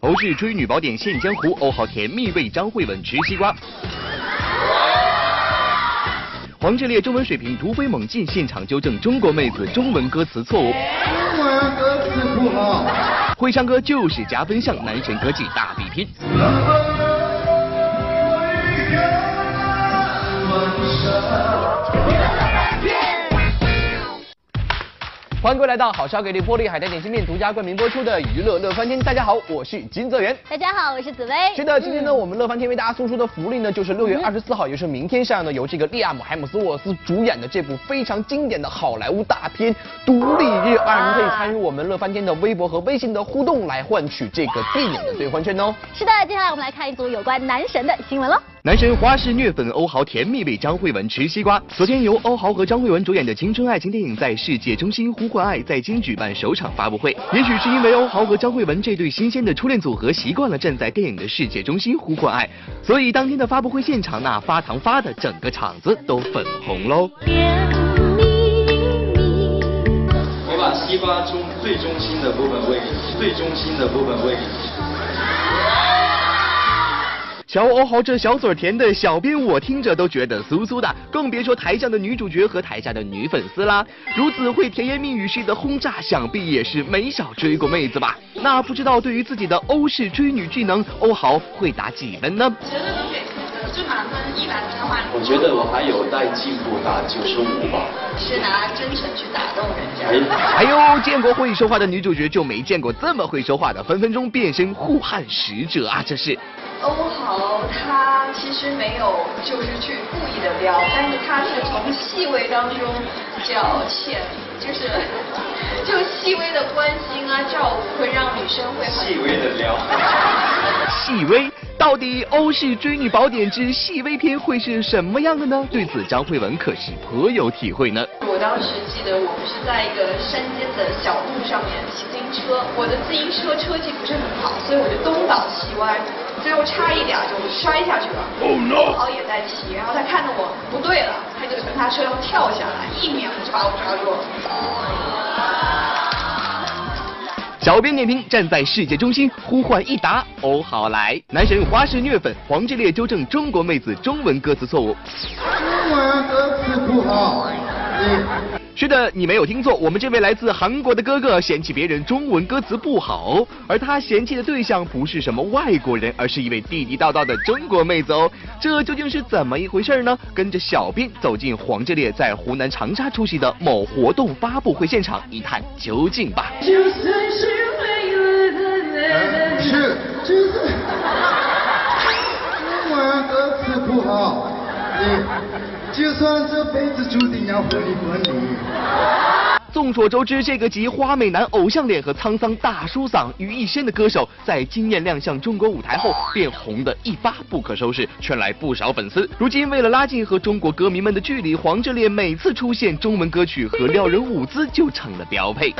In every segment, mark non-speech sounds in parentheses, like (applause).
欧式追女宝典现江湖，欧豪甜蜜为张慧雯吃西瓜。黄致列中文水平突飞猛进，现场纠正中国妹子中文歌词错误。中文歌词不好。会唱歌就是加分项，男神歌技大比拼。欢迎各位来到好烧给力玻璃海苔点心面独家冠名播出的娱乐乐翻天。大家好，我是金泽源。大家好，我是紫薇。是的，今天呢，我们乐翻天为大家送出的福利呢，就是六月二十四号，也就是明天上的由这个利亚姆海姆斯沃斯主演的这部非常经典的好莱坞大片《独立日》，二人可以参与我们乐翻天的微博和微信的互动，来换取这个电影的兑换券哦。是的，接下来我们来看一组有关男神的新闻喽。男神花式虐粉欧豪甜蜜为张慧雯吃西瓜。昨天由欧豪和张慧雯主演的青春爱情电影在世界中心呼唤爱在京举办首场发布会。也许是因为欧豪和张慧雯这对新鲜的初恋组合习惯了站在电影的世界中心呼唤爱，所以当天的发布会现场那发糖发的整个场子都粉红喽。我把西瓜中最中心 (laughs) (laughs) 的部分喂给你，最中心的部分喂给你。瞧欧豪这小嘴甜的，小编我听着都觉得酥酥的，更别说台上的女主角和台下的女粉丝啦。如此会甜言蜜语式的轰炸，想必也是没少追过妹子吧？那不知道对于自己的欧式追女技能，欧豪会打几分呢？觉得能给最满分一百分的话，我觉得我还有待进步，打九十五吧。是拿真诚去打动人家。哎呦，见过会说话的女主角，就没见过这么会说话的，分分钟变身护汉使者啊！这是。欧豪他其实没有就是去故意的撩，但是他是从细微当中表现，就是 (laughs) 就细微的关心啊照顾，会让女生会细微的撩。(laughs) 细微，到底欧式追女宝典之细微篇会是什么样的呢？对此张慧雯可是颇有体会呢。我当时记得我们是在一个山间的小路上面骑自行车，我的自行车车技不是很好，所以我就东倒西歪。最后差一点就摔下去了，正好也在骑，然后他看着我不对了，他就从他车上跳下来，一秒就把我抓住了。小编点评：站在世界中心呼唤一达，欧好来。男神花式虐粉，黄致列纠正中国妹子中文歌词错误。中文歌词不好。是的，你没有听错，我们这位来自韩国的哥哥嫌弃别人中文歌词不好，而他嫌弃的对象不是什么外国人，而是一位地地道道的中国妹子哦。这究竟是怎么一回事呢？跟着小编走进黄致列在湖南长沙出席的某活动发布会现场，一探究竟吧。就算是中文歌词不好。就算这辈子注定要和你分离。众所周知，这个集花美男偶像脸和沧桑大叔嗓于一身的歌手，在惊艳亮相中国舞台后，便红得一发不可收拾，圈来不少粉丝。如今，为了拉近和中国歌迷们的距离，黄致列每次出现中文歌曲和撩人舞姿就成了标配。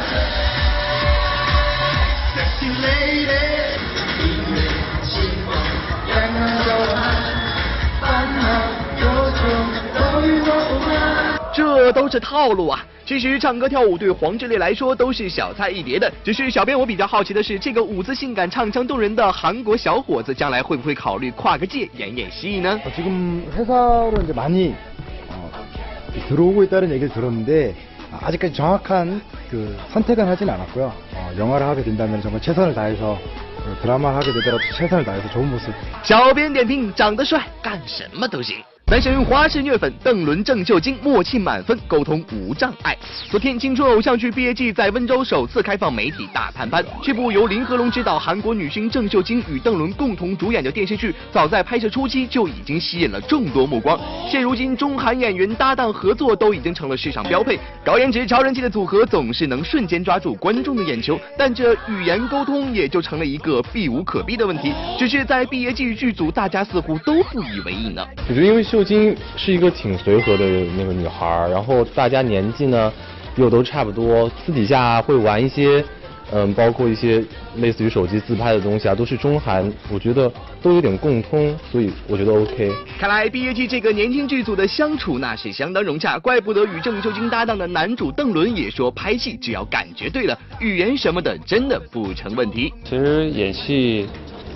这都是套路啊！其实唱歌跳舞对黄致列来说都是小菜一碟的。只是小编我比较好奇的是，这个舞姿性感、唱腔动人的韩国小伙子，将来会不会考虑跨个界演演戏呢？지금회사로이제많이들어오고있다는얘기를들었는데아직까지정확한그선택은하진않았고요영화를하게된다면정말최선을다해서드라마하게되더라도최선을다해서좋은모습小编点评：长得帅，干什么都行。 男神花式虐粉，邓伦郑秀晶默契满分，沟通无障碍。昨天青春偶像剧毕业季在温州首次开放媒体大探班。这部由林和龙执导、韩国女星郑秀晶与邓伦共同主演的电视剧，早在拍摄初期就已经吸引了众多目光。现如今，中韩演员搭档合作都已经成了市场标配。高颜值、超人气的组合总是能瞬间抓住观众的眼球，但这语言沟通也就成了一个避无可避的问题。只是在毕业季剧组，大家似乎都不以为意呢。我觉得因为秀。秀晶是一个挺随和的那个女孩，然后大家年纪呢又都差不多，私底下会玩一些嗯，包括一些类似于手机自拍的东西啊，都是中韩，我觉得都有点共通，所以我觉得 OK。看来 BAT 这个年轻剧组的相处那是相当融洽，怪不得与郑秀晶搭档的男主邓伦也说拍戏只要感觉对了，语言什么的真的不成问题。其实演戏，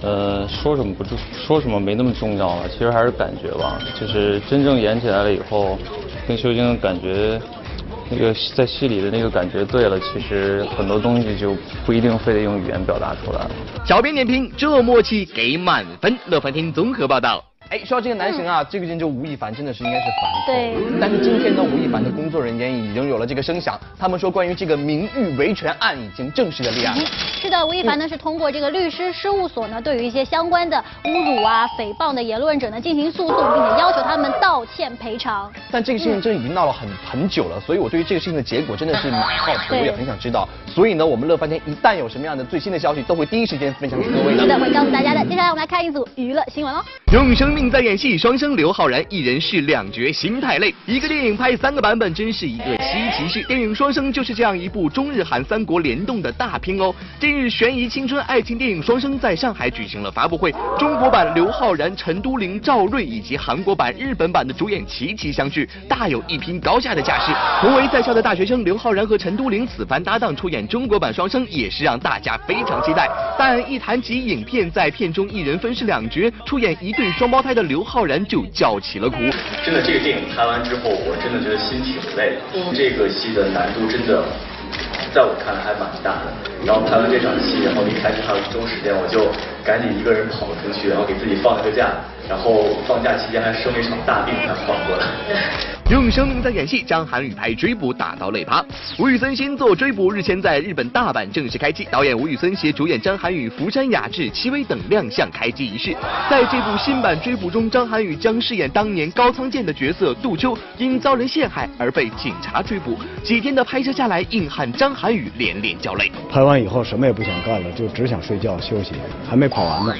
呃，说什么不重，说什么没那么重要了，其实还是感觉吧。就是真正演起来了以后，跟修晶的感觉，那个在戏里的那个感觉对了，其实很多东西就不一定非得用语言表达出来了。小编点评：这默契给满分。乐翻天综合报道。哎，说到这个男神啊，这个人就吴亦凡真的是应该是烦对。但是今天呢，吴亦凡的工作人员已经有了这个声响，他们说关于这个名誉维权案已经正式的立案。是的，吴亦凡呢是通过这个律师事务所呢，对于一些相关的侮辱啊、诽谤的言论者呢进行诉讼，并且要求他们道歉赔偿。但这个事情真的已经闹了很很久了，所以我对于这个事情的结果真的是蛮好奇，我也很想知道。(laughs) 所以呢，我们乐翻天一旦有什么样的最新的消息，都会第一时间分享给各位是的，会告诉大家的。接下来我们来看一组娱乐新闻哦，永生命在演戏，双生刘昊然一人饰两角，心太累。一个电影拍三个版本，真是一个稀奇事。电影《双生》就是这样一部中日韩三国联动的大片哦。近日，悬疑青春爱情电影《双生》在上海举行了发布会，中国版刘昊然、陈都灵、赵瑞以及韩国版、日本版的主演齐齐相聚，大有一拼高下的架势。同为在校的大学生，刘昊然和陈都灵此番搭档出演中国版《双生》，也是让大家非常期待。但一谈及影片，在片中一人分饰两角，出演一对双胞胎的刘昊然就叫起了苦。真的，这个电影拍完之后，我真的觉得心挺累的。这个戏的难度真的，在我看来还蛮大的。然后拍完这场戏，然后离开这还有一周时间，我就赶紧一个人跑了出去，然后给自己放了个假。然后放假期间还生了一场大病才缓过来。用生命在演戏，张涵予拍《追捕》打到累趴。吴宇森新作《追捕》日前在日本大阪正式开机，导演吴宇森携主演张涵予、福山雅治、戚薇等亮相开机仪式。在这部新版《追捕》中，张涵予将饰演当年高仓健的角色杜秋，因遭人陷害而被警察追捕。几天的拍摄下来，硬汉张涵予连连叫累。拍完以后什么也不想干了，就只想睡觉休息，还没跑完呢，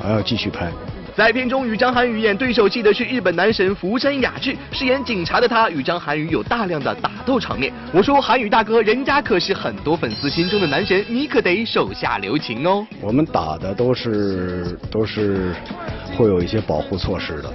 还要继续拍。在片中与张涵予演对手戏的是日本男神福山雅治，饰演警察的他与张涵予有大量的打斗场面。我说涵予大哥，人家可是很多粉丝心中的男神，你可得手下留情哦。我们打的都是都是会有一些保护措施的，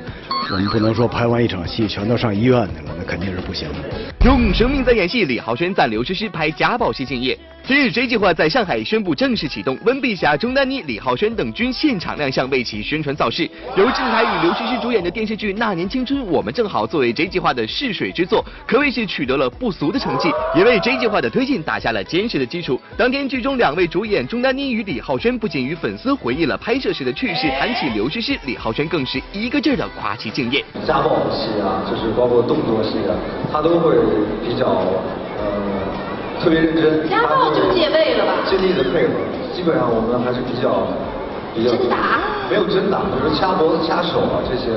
我们不能说拍完一场戏全都上医院去了，那肯定是不行的。用生命在演戏，李浩轩赞刘诗诗拍家暴戏敬业。近日，J 计划在上海宣布正式启动，温碧霞、钟丹妮、李浩轩等均现场亮相为其宣传造势。由郑恺与刘诗诗主演的电视剧《那年青春我们正好》作为 J 计划的试水之作，可谓是取得了不俗的成绩，也为 J 计划的推进打下了坚实的基础。当天，剧中两位主演钟丹妮与李浩轩不仅与粉丝回忆了拍摄时的趣事，谈起刘诗诗，李浩轩更是一个劲儿的夸其敬业。家暴戏啊，就是包括动作戏啊，他都会比较呃特别认真。家暴就戒备了吧尽力的配合，基本上我们还是比较比较真打没有真打，就是掐脖子、掐手啊这些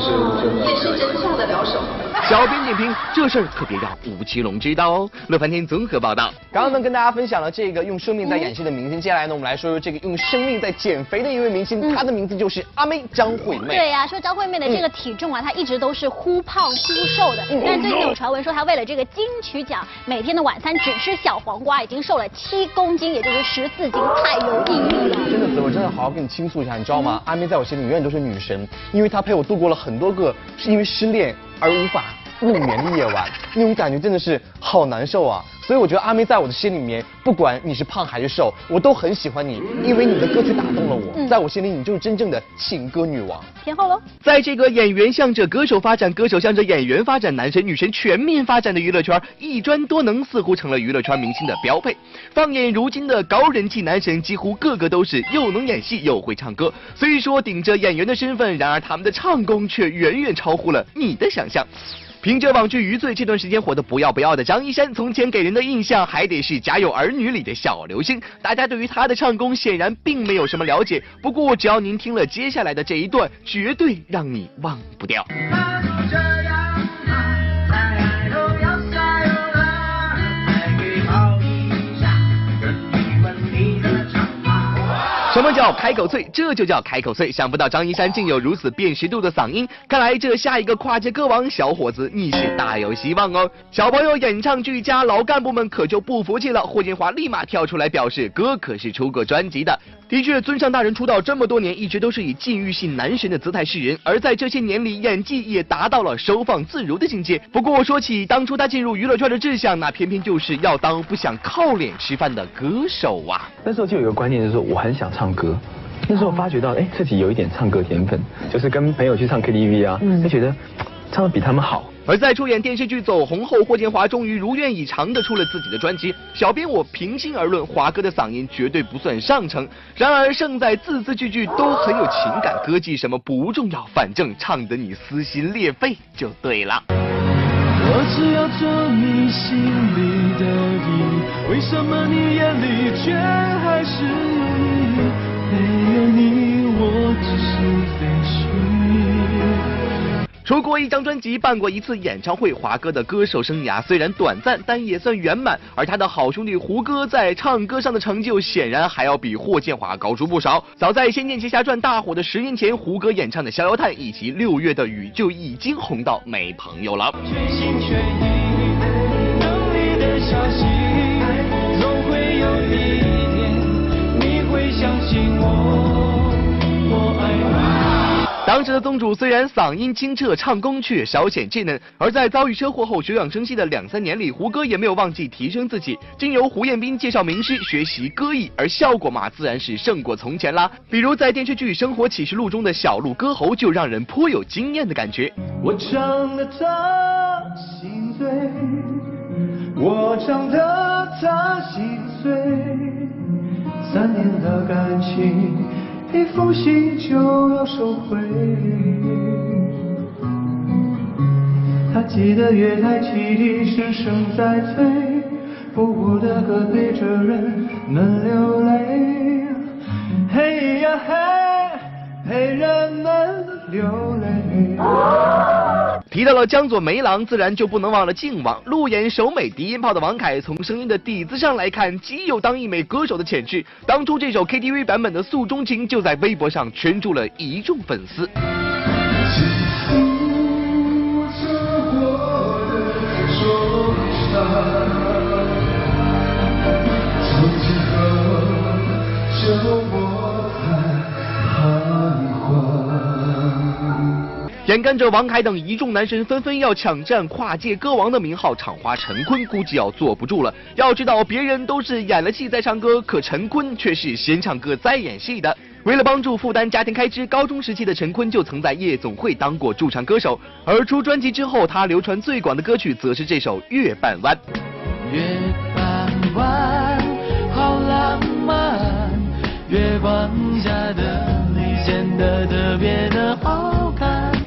是真的。也是真下得了手。(laughs) 小编点评：这事儿可别让吴奇隆知道哦。乐翻天综合报道。刚刚呢跟大家分享了这个用生命在演戏的明星，接下来呢我们来说说这个用生命在减肥的一位明星，她的名字就是阿妹张惠妹。对呀、说张惠妹的这个体重啊，她一直都是忽胖忽瘦的。嗯但是最近有传闻说，她为了这个金曲奖，每天的晚餐只吃小黄瓜，已经瘦了七公斤，也就是十四斤，太有毅力了。真的，子，我真的好好跟你倾诉一下，你知道吗？阿妹在我心里永远都是女神，因为她陪我度过了很多个是因为失恋而无法入眠的夜晚，那种感觉真的是好难受啊。所以我觉得阿妹在我的心里面，不管你是胖还是瘦，我都很喜欢你，因为你的歌曲打动了我，嗯在我心里你就是真正的情歌女王。天后喽。在这个演员向着歌手发展，歌手向着演员发展，男神女神全面发展的娱乐圈，一专多能似乎成了娱乐圈明星的标配。放眼如今的高人气男神，几乎个个都是又能演戏又会唱歌。虽说顶着演员的身份，然而他们的唱功却远远超乎了你的想象。凭着网剧《余罪》这段时间火得不要不要的张一山，从前给人的印象还得是《家有儿女》里的小流星。大家对于他的唱功显然并没有什么了解，不过只要您听了接下来的这一段，绝对让你忘不掉。什么叫开口脆？这就叫开口脆。想不到张一山竟有如此辨识度的嗓音，看来这下一个跨界歌王小伙子你是大有希望哦。小朋友演唱俱佳，老干部们可就不服气了。霍建华立马跳出来表示，哥可是出过专辑的。的确，尊上大人出道这么多年，一直都是以禁欲系男神的姿态示人，而在这些年里，演技也达到了收放自如的境界。不过说起当初他进入娱乐圈的志向，那偏偏就是要当不想靠脸吃饭的歌手啊。那时候就有一个观念，就是我很想唱歌。那时候发觉到，哎，自己有一点唱歌天分，就是跟朋友去唱 KTV 啊，就觉得唱的比他们好。而在出演电视剧走红后，霍建华终于如愿以偿的出了自己的专辑。小编我平心而论，华哥的嗓音绝对不算上乘，然而胜在字字句句都很有情感，歌技什么不重要，反正唱得你撕心裂肺就对了。我只要做你心里的雨，为什么你眼里却还是我。出过一张专辑，办过一次演唱会，华哥的歌手生涯虽然短暂，但也算圆满。而他的好兄弟胡歌在唱歌上的成就，显然还要比霍建华高出不少。早在《仙剑奇侠传》大火的十年前，胡歌演唱的《逍遥叹》以及《六月的雨》就已经红到没朋友了。全心全意等你的消息，相信我，我爱你当时的宗主虽然嗓音清澈，唱功却稍显稚嫩，而在遭遇车祸后休养生息的两三年里，胡歌也没有忘记提升自己，经由胡彦斌介绍名师学习歌艺，而效果嘛，自然是胜过从前啦。比如在电视剧《生活启示录》中的小鹿歌喉，就让人颇有惊艳的感觉。我唱得他心碎，我唱得他心碎，三年的感情。一封信就要收回。他记得月台汽笛声声在催，不过的歌陪着人们流泪。嘿呀嘿，陪人们流泪。提到了江左梅郎，自然就不能忘了靖王。路演首美低音炮的王凯，从声音的底子上来看，极有当一枚歌手的潜质。当初这首 KTV 版本的《诉衷情》，就在微博上圈住了一众粉丝。曾经和眼看着王凯等一众男神纷纷要抢占跨界歌王的名号，厂花陈坤估计要坐不住了。要知道，别人都是演了戏再唱歌，可陈坤却是先唱歌再演戏的。为了帮助负担家庭开支，高中时期的陈坤就曾在夜总会当过驻唱歌手。而出专辑之后，他流传最广的歌曲则是这首《月半弯》。月半弯，好浪漫，月光下的你显得特别的好。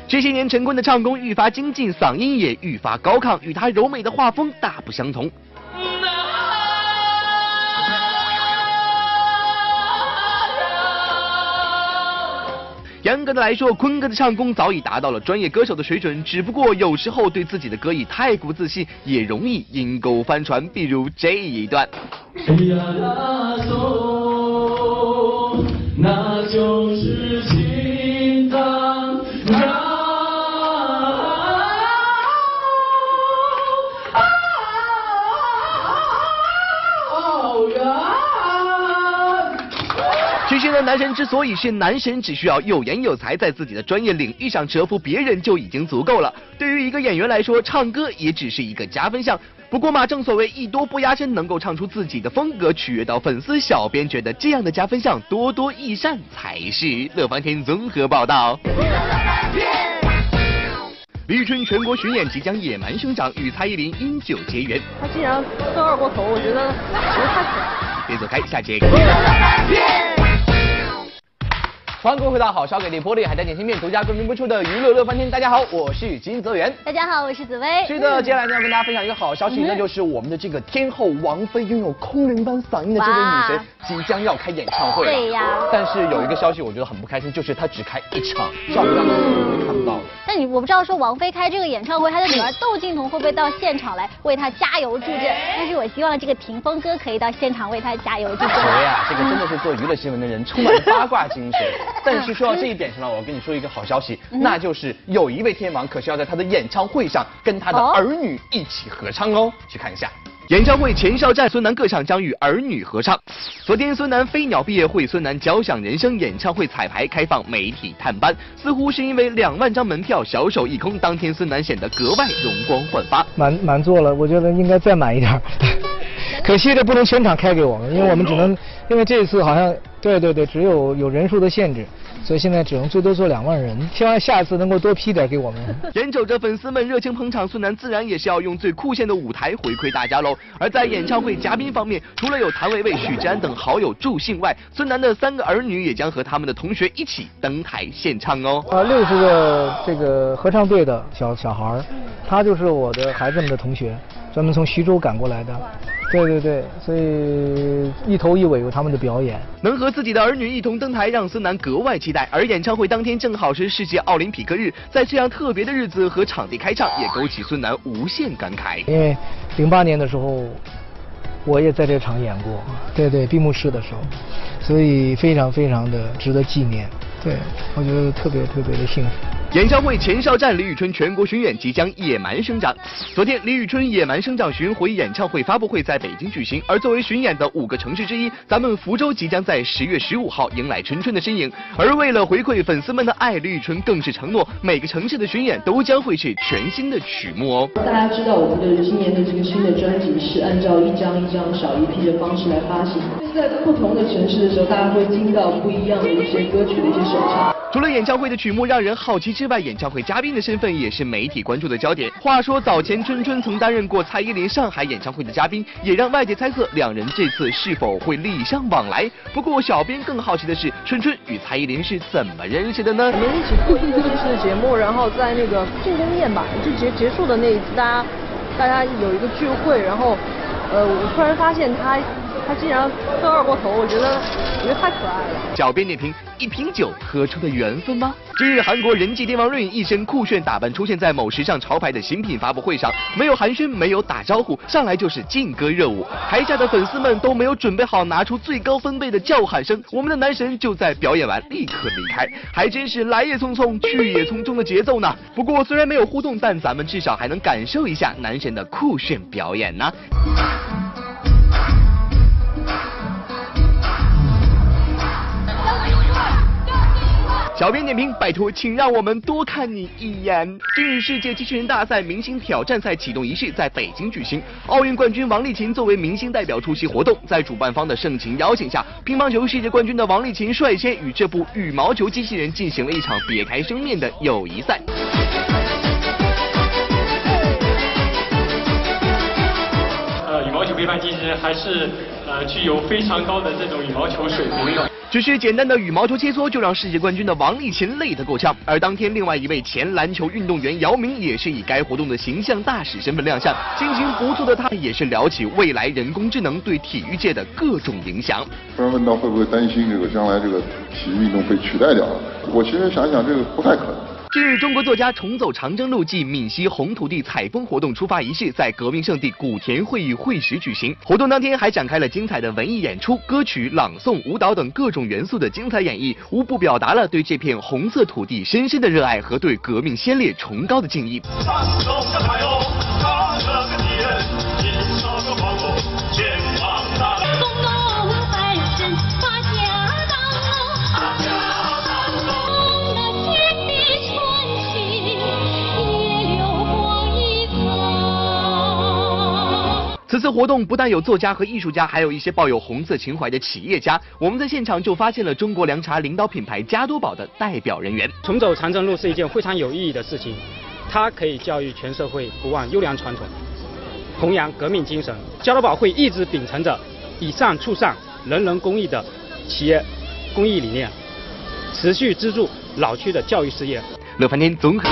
这些年，陈坤的唱功愈发精进，嗓音也愈发高亢，与他柔美的画风大不相同。严格的来说，坤哥的唱功早已达到了专业歌手的水准，只不过有时候对自己的歌艺太过自信，也容易阴沟翻船。比如这一段。这些的男神之所以是男神，只需要有颜有才，在自己的专业领域上折服别人就已经足够了。对于一个演员来说，唱歌也只是一个加分项。不过嘛，正所谓艺多不压身，能够唱出自己的风格，取悦到粉丝。小编觉得这样的加分项多多益善才是。乐翻天综合报道。李宇春全国巡演即将野蛮生长，与蔡依林因酒结缘。他竟然喝二锅头，我觉得。别走开，下节。欢迎各位回到好消给力玻璃海苔点心面独家冠名播出的娱乐乐翻天。大家好，我是金泽源。大家好，我是紫薇。是的，接下来呢要跟大家分享一个好消息，那就是我们的这个天后王菲拥有空灵般嗓音的这位女神即将要开演唱会了。对呀。但是有一个消息我觉得很不开心，就是她只开一场，那你我不知道说王菲开这个演唱会，她的女儿窦靖童会不会到现场来为她加油助阵？但是我希望这个霆锋哥可以到现场为她加油助阵。谁呀？这个真的是做娱乐新闻的人充满八卦精神。(laughs) 但是说到这一点上呢，我跟你说一个好消息，那就是有一位天王可是要在他的演唱会上跟他的儿女一起合唱哦，去看一下。演唱会前哨战，孙楠各场将与儿女合唱。昨天，孙楠飞鸟毕业会，孙楠交响人生演唱会彩排开放媒体探班，似乎是因为两万张门票小手一空，当天孙楠显得格外容光焕发。满满座了，我觉得应该再满一点，(laughs) 可惜这不能全场开给我们，因为我们只能，因为这次好像，对对对，只有有人数的限制。所以现在只能最多做两万人，希望下次能够多批点给我们。(laughs) 眼瞅着粉丝们热情捧场，孙楠自然也是要用最酷炫的舞台回馈大家喽。而在演唱会嘉宾方面，除了有谭维维、许志安等好友助兴外，孙楠的三个儿女也将和他们的同学一起登台献唱哦。啊，六十个这个合唱队的小小孩儿，他就是我的孩子们的同学，专门从徐州赶过来的。对对对，所以一头一尾有他们的表演。能和自己的儿女一同登台，让孙楠格外期待。而演唱会当天正好是世界奥林匹克日，在这样特别的日子和场地开唱，也勾起孙楠无限感慨。因为零八年的时候，我也在这场演过，对对，闭幕式的时候，所以非常非常的值得纪念。对，我觉得特别特别的幸福。演唱会前哨战，李宇春全国巡演即将野蛮生长。昨天，李宇春野蛮生长巡回演唱会发布会在北京举行，而作为巡演的五个城市之一，咱们福州即将在十月十五号迎来春春的身影。而为了回馈粉丝们的爱，李宇春更是承诺，每个城市的巡演都将会是全新的曲目哦。大家知道我们的今年的这个新的专辑是按照一张一张小一批的方式来发行，在不同的城市的时候，大家会听到不一样的一些歌曲的一些首唱。除了演唱会的曲目让人好奇之外，演唱会嘉宾的身份也是媒体关注的焦点。话说，早前春春曾担任过蔡依林上海演唱会的嘉宾，也让外界猜测两人这次是否会礼尚往来。不过，小编更好奇的是，春春与蔡依林是怎么认识的呢？我们一起做一个电视节目，然后在那个庆功宴吧，就结结束的那一次，大家大家有一个聚会，然后，呃，我突然发现他。他竟然喝二锅头，我觉得我觉得太可爱了。小编点评：一瓶酒喝出的缘分吗？今日韩国人气天王 Rain 一身酷炫打扮出现在某时尚潮牌的新品发布会上，没有寒暄，没有打招呼，上来就是劲歌热舞，台下的粉丝们都没有准备好拿出最高分贝的叫喊声，我们的男神就在表演完立刻离开，还真是来也匆匆去也匆匆的节奏呢。不过虽然没有互动，但咱们至少还能感受一下男神的酷炫表演呢。小编点评：拜托，请让我们多看你一眼。今日世界机器人大赛明星挑战赛启动仪式在北京举行，奥运冠军王励勤作为明星代表出席活动。在主办方的盛情邀请下，乒乓球世界冠军的王励勤率先与这部羽毛球机器人进行了一场别开生面的友谊赛。呃，羽毛球飞盘机器人还是呃具有非常高的这种羽毛球水平的。只是简单的羽毛球切磋就让世界冠军的王励勤累得够呛，而当天另外一位前篮球运动员姚明也是以该活动的形象大使身份亮相，心情不错的他也是聊起未来人工智能对体育界的各种影响。突然问到会不会担心这个将来这个体育运动被取代掉了？我其实想想，这个不太可能。近日，中国作家重走长征路暨闽西红土地采风活动出发仪式在革命圣地古田会议会址举行。活动当天还展开了精彩的文艺演出，歌曲、朗诵、舞蹈等各种元素的精彩演绎，无不表达了对这片红色土地深深的热爱和对革命先烈崇高的敬意。此次活动不但有作家和艺术家，还有一些抱有红色情怀的企业家。我们在现场就发现了中国凉茶领导品牌加多宝的代表人员。重走长征路是一件非常有意义的事情，它可以教育全社会不忘优良传统，弘扬革命精神。加多宝会一直秉承着以上促上、人人公益的企业公益理念，持续资助老区的教育事业。乐翻天综合。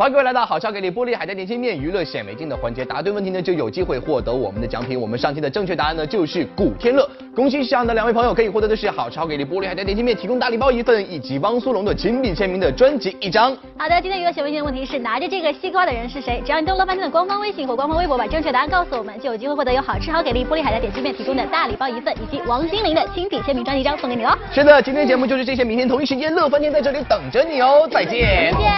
欢迎各位来到好超给力玻璃海苔点心面娱乐显微镜的环节，答对问题呢就有机会获得我们的奖品。我们上期的正确答案呢就是古天乐，恭喜上的两位朋友可以获得的是好超给力玻璃海苔点心面提供大礼包一份，以及汪苏泷的亲笔签名的专辑一张。好的，今天娱乐显微镜的问题是拿着这个西瓜的人是谁？只要你登录半天的官方微信或官方微博，把正确答案告诉我们，就有机会获得由好吃好给力玻璃海苔点心面提供的大礼包一份，以及王心凌的亲笔签名专辑一张送给你哦。是的，今天节目就是这些，明天同一时间乐翻天在这里等着你哦，再见。再见。